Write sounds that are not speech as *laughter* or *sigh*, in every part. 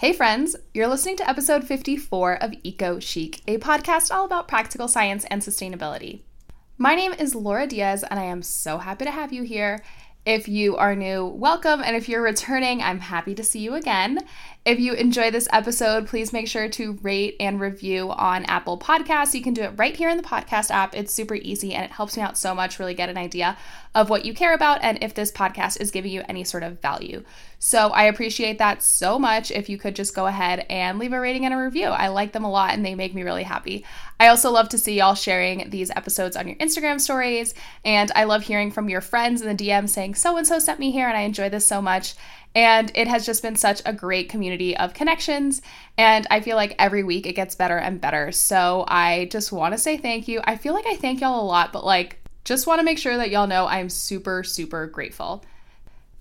Hey friends, you're listening to episode 54 of Eco Chic, a podcast all about practical science and sustainability. My name is Laura Diaz, and I am so happy to have you here. If you are new, welcome, and if you're returning, I'm happy to see you again. If you enjoy this episode, please make sure to rate and review on Apple Podcasts. You can do it right here in the podcast app. It's super easy and it helps me out so much, really get an idea of what you care about and if this podcast is giving you any sort of value. So I appreciate that so much. If you could just go ahead and leave a rating and a review, I like them a lot and they make me really happy. I also love to see y'all sharing these episodes on your Instagram stories, and I love hearing from your friends in the DM saying, so and so sent me here and I enjoy this so much. And it has just been such a great community of connections. And I feel like every week it gets better and better. So I just want to say thank you. I feel like I thank y'all a lot, but like, just want to make sure that y'all know I'm super, super grateful.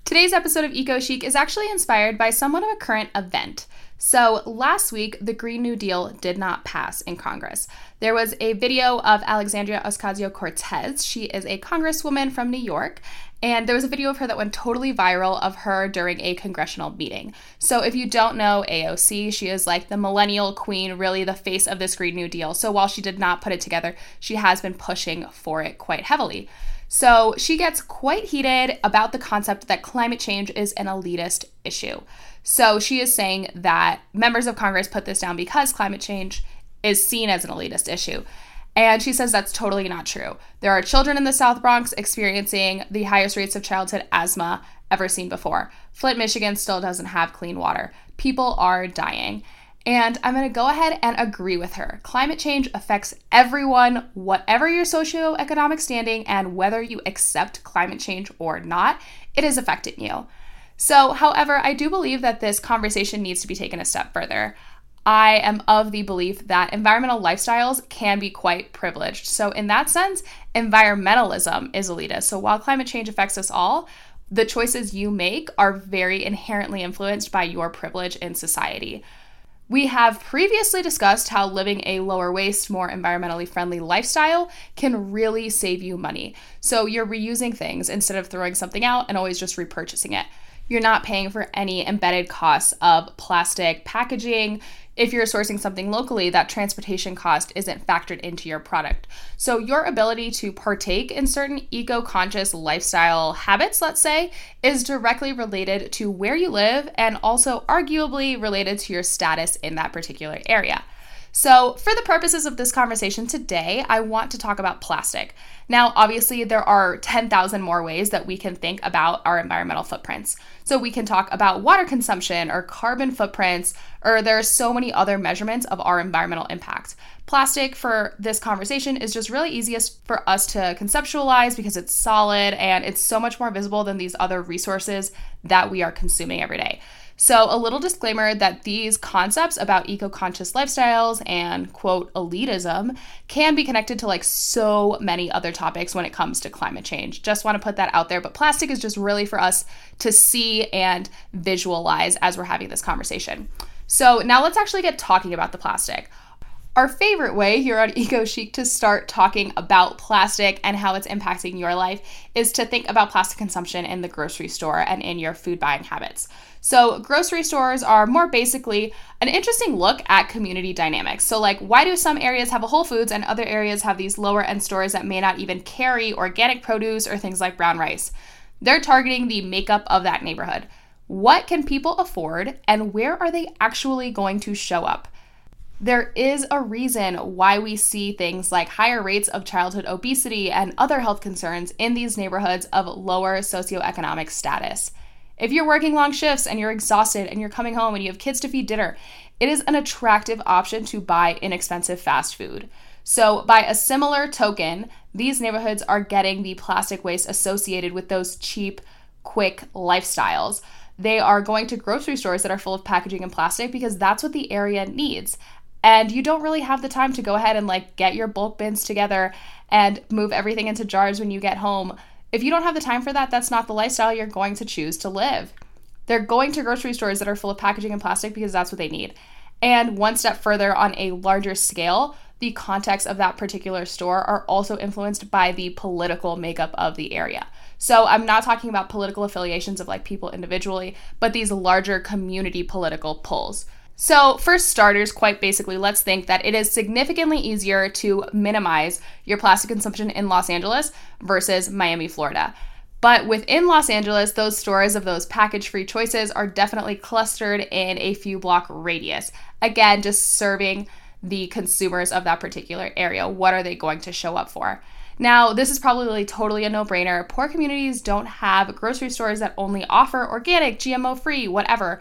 Today's episode of Eco Chic is actually inspired by somewhat of a current event. So, last week, the Green New Deal did not pass in Congress. There was a video of Alexandria Ocasio Cortez. She is a congresswoman from New York, and there was a video of her that went totally viral of her during a congressional meeting. So, if you don't know AOC, she is like the millennial queen, really the face of this Green New Deal. So, while she did not put it together, she has been pushing for it quite heavily. So, she gets quite heated about the concept that climate change is an elitist issue. So, she is saying that members of Congress put this down because climate change is seen as an elitist issue. And she says that's totally not true. There are children in the South Bronx experiencing the highest rates of childhood asthma ever seen before. Flint, Michigan still doesn't have clean water. People are dying. And I'm going to go ahead and agree with her. Climate change affects everyone, whatever your socioeconomic standing, and whether you accept climate change or not, it is affecting you. So, however, I do believe that this conversation needs to be taken a step further. I am of the belief that environmental lifestyles can be quite privileged. So, in that sense, environmentalism is elitist. So, while climate change affects us all, the choices you make are very inherently influenced by your privilege in society. We have previously discussed how living a lower waste, more environmentally friendly lifestyle can really save you money. So you're reusing things instead of throwing something out and always just repurchasing it. You're not paying for any embedded costs of plastic packaging if you're sourcing something locally, that transportation cost isn't factored into your product. So, your ability to partake in certain eco conscious lifestyle habits, let's say, is directly related to where you live and also arguably related to your status in that particular area. So, for the purposes of this conversation today, I want to talk about plastic. Now, obviously, there are 10,000 more ways that we can think about our environmental footprints. So, we can talk about water consumption or carbon footprints, or there are so many other measurements of our environmental impact. Plastic for this conversation is just really easiest for us to conceptualize because it's solid and it's so much more visible than these other resources that we are consuming every day. So, a little disclaimer that these concepts about eco conscious lifestyles and quote elitism can be connected to like so many other topics when it comes to climate change. Just want to put that out there. But plastic is just really for us to see and visualize as we're having this conversation. So, now let's actually get talking about the plastic. Our favorite way here on *laughs* Eco Chic to start talking about plastic and how it's impacting your life is to think about plastic consumption in the grocery store and in your food buying habits. So, grocery stores are more basically an interesting look at community dynamics. So, like, why do some areas have a Whole Foods and other areas have these lower end stores that may not even carry organic produce or things like brown rice? They're targeting the makeup of that neighborhood. What can people afford, and where are they actually going to show up? There is a reason why we see things like higher rates of childhood obesity and other health concerns in these neighborhoods of lower socioeconomic status. If you're working long shifts and you're exhausted and you're coming home and you have kids to feed dinner, it is an attractive option to buy inexpensive fast food. So, by a similar token, these neighborhoods are getting the plastic waste associated with those cheap, quick lifestyles. They are going to grocery stores that are full of packaging and plastic because that's what the area needs. And you don't really have the time to go ahead and like get your bulk bins together and move everything into jars when you get home. If you don't have the time for that, that's not the lifestyle you're going to choose to live. They're going to grocery stores that are full of packaging and plastic because that's what they need. And one step further on a larger scale, the context of that particular store are also influenced by the political makeup of the area. So I'm not talking about political affiliations of like people individually, but these larger community political pulls. So, for starters, quite basically, let's think that it is significantly easier to minimize your plastic consumption in Los Angeles versus Miami, Florida. But within Los Angeles, those stores of those package free choices are definitely clustered in a few block radius. Again, just serving the consumers of that particular area. What are they going to show up for? Now, this is probably totally a no brainer. Poor communities don't have grocery stores that only offer organic, GMO free, whatever,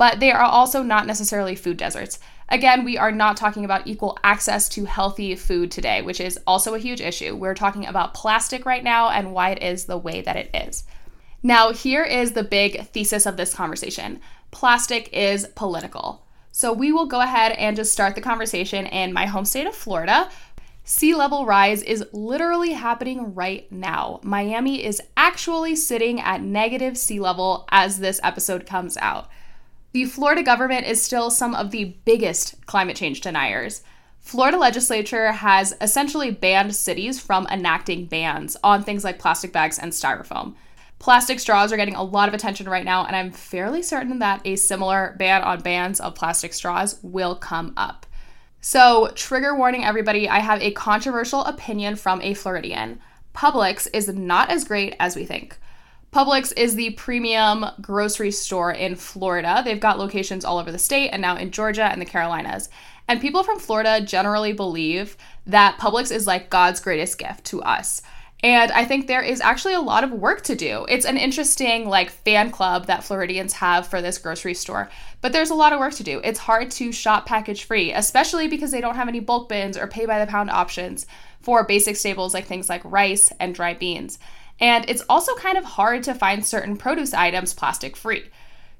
but they are also not necessarily food deserts. Again, we are not talking about equal access to healthy food today, which is also a huge issue. We're talking about plastic right now and why it is the way that it is. Now, here is the big thesis of this conversation plastic is political. So, we will go ahead and just start the conversation in my home state of Florida, Sea level rise is literally happening right now. Miami is actually sitting at negative sea level as this episode comes out. The Florida government is still some of the biggest climate change deniers. Florida legislature has essentially banned cities from enacting bans on things like plastic bags and styrofoam. Plastic straws are getting a lot of attention right now, and I'm fairly certain that a similar ban on bans of plastic straws will come up. So, trigger warning everybody, I have a controversial opinion from a Floridian. Publix is not as great as we think. Publix is the premium grocery store in Florida. They've got locations all over the state and now in Georgia and the Carolinas. And people from Florida generally believe that Publix is like God's greatest gift to us. And I think there is actually a lot of work to do. It's an interesting like fan club that Floridians have for this grocery store, but there's a lot of work to do. It's hard to shop package free, especially because they don't have any bulk bins or pay by the pound options for basic staples like things like rice and dry beans. And it's also kind of hard to find certain produce items plastic free.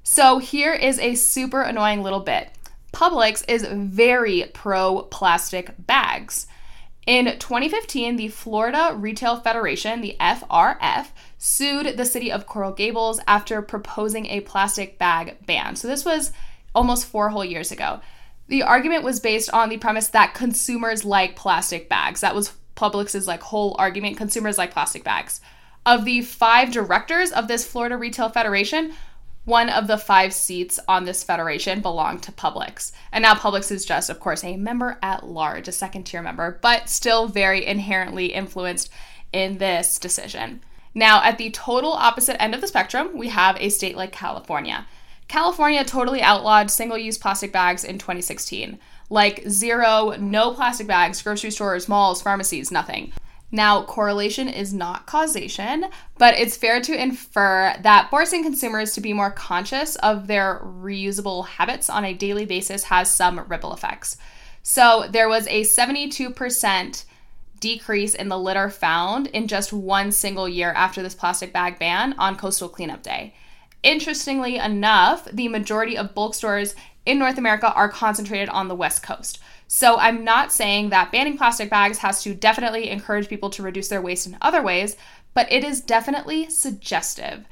So here is a super annoying little bit. Publix is very pro plastic bags. In 2015, the Florida Retail Federation, the FRF, sued the city of Coral Gables after proposing a plastic bag ban. So this was almost four whole years ago. The argument was based on the premise that consumers like plastic bags. That was Publix's like whole argument. Consumers like plastic bags. Of the five directors of this Florida Retail Federation, one of the five seats on this federation belonged to Publix. And now Publix is just, of course, a member at large, a second tier member, but still very inherently influenced in this decision. Now, at the total opposite end of the spectrum, we have a state like California. California totally outlawed single use plastic bags in 2016. Like zero, no plastic bags, grocery stores, malls, pharmacies, nothing. Now, correlation is not causation, but it's fair to infer that forcing consumers to be more conscious of their reusable habits on a daily basis has some ripple effects. So, there was a 72% decrease in the litter found in just one single year after this plastic bag ban on Coastal Cleanup Day. Interestingly enough, the majority of bulk stores in North America are concentrated on the West Coast. So I'm not saying that banning plastic bags has to definitely encourage people to reduce their waste in other ways, but it is definitely suggestive.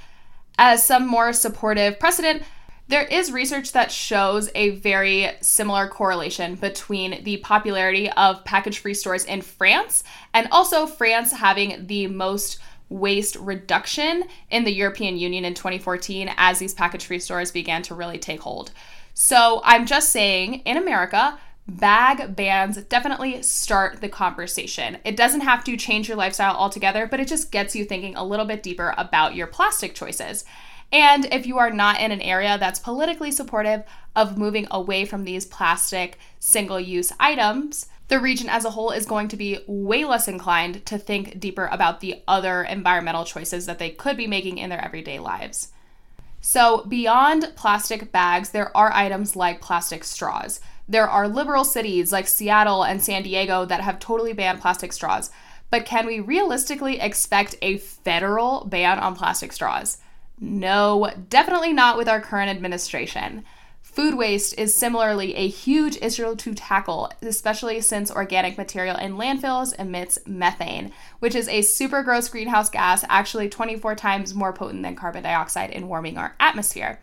As some more supportive precedent, there is research that shows a very similar correlation between the popularity of package free stores in France and also France having the most waste reduction in the European Union in 2014 as these package free stores began to really take hold. So I'm just saying, in America, bag bans definitely start the conversation. It doesn't have to change your lifestyle altogether, but it just gets you thinking a little bit deeper about your plastic choices. And if you are not in an area that's politically supportive of moving away from these plastic single use items, the region as a whole is going to be way less inclined to think deeper about the other environmental choices that they could be making in their everyday lives. So, beyond plastic bags, there are items like plastic straws. There are liberal cities like Seattle and San Diego that have totally banned plastic straws. But can we realistically expect a federal ban on plastic straws? No, definitely not with our current administration. Food waste is similarly a huge issue to tackle, especially since organic material in landfills emits methane, which is a super gross greenhouse gas, actually 24 times more potent than carbon dioxide in warming our atmosphere.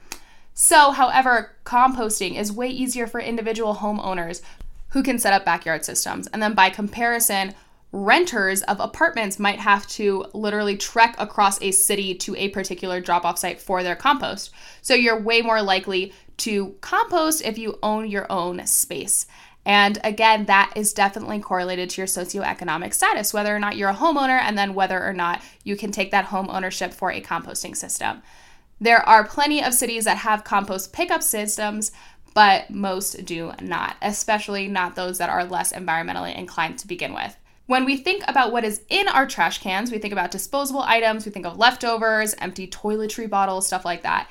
So, however, composting is way easier for individual homeowners who can set up backyard systems. And then by comparison, renters of apartments might have to literally trek across a city to a particular drop off site for their compost. So you're way more likely to compost if you own your own space. And again, that is definitely correlated to your socioeconomic status, whether or not you're a homeowner, and then whether or not you can take that home ownership for a composting system. There are plenty of cities that have compost pickup systems, but most do not, especially not those that are less environmentally inclined to begin with. When we think about what is in our trash cans, we think about disposable items, we think of leftovers, empty toiletry bottles, stuff like that.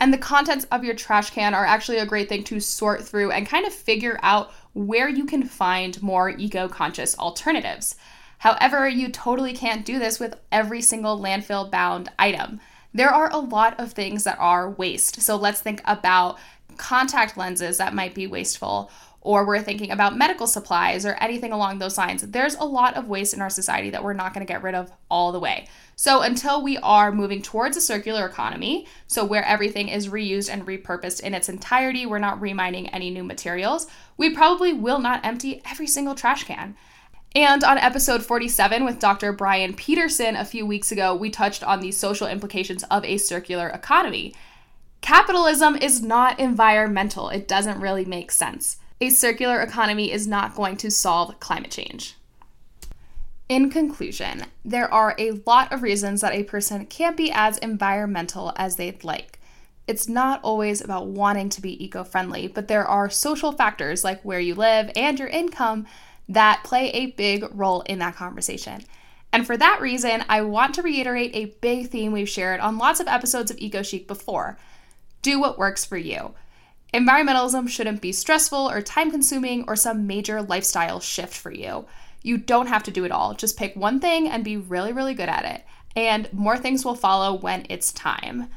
And the contents of your trash can are actually a great thing to sort through and kind of figure out where you can find more eco conscious alternatives. However, you totally can't do this with every single landfill bound item there are a lot of things that are waste. So let's think about contact lenses that might be wasteful, or we're thinking about medical supplies or anything along those lines. There's a lot of waste in our society that we're not going to get rid of all the way. So, until we are moving towards a circular economy, so where everything is reused and repurposed in its entirety, we're not remining any new materials, we probably will not empty every single trash can. And on episode 47 with Dr. Brian Peterson a few weeks ago, we touched on the social implications of a circular economy. Capitalism is not environmental, it doesn't really make sense. A circular economy is not going to solve climate change. In conclusion, there are a lot of reasons that a person can't be as environmental as they'd like. It's not always about wanting to be eco friendly, but there are social factors like where you live and your income that play a big role in that conversation. And for that reason, I want to reiterate a big theme we've shared on lots of episodes of Eco Chic before do what works for you. Environmentalism shouldn't be stressful or time consuming or some major lifestyle shift for you. You don't have to do it all. Just pick one thing and be really, really good at it. And more things will follow when it's time.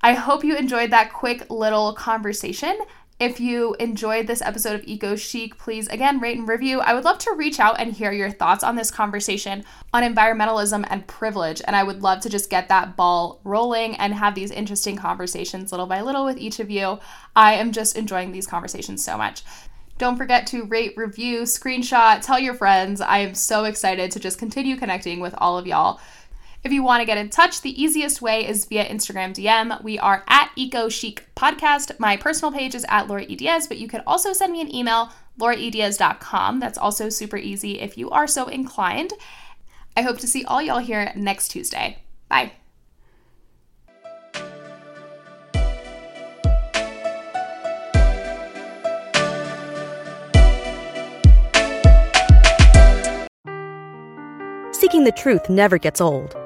I hope you enjoyed that quick little conversation. If you enjoyed this episode of Eco Chic, please again rate and review. I would love to reach out and hear your thoughts on this conversation on environmentalism and privilege. And I would love to just get that ball rolling and have these interesting conversations little by little with each of you. I am just enjoying these conversations so much. Don't forget to rate, review, screenshot, tell your friends. I am so excited to just continue connecting with all of y'all. If you want to get in touch, the easiest way is via Instagram DM. We are at Eco Chic Podcast. My personal page is at Laura E. Diaz, but you could also send me an email, lauraediaz.com. That's also super easy if you are so inclined. I hope to see all y'all here next Tuesday. Bye. Seeking the truth never gets old.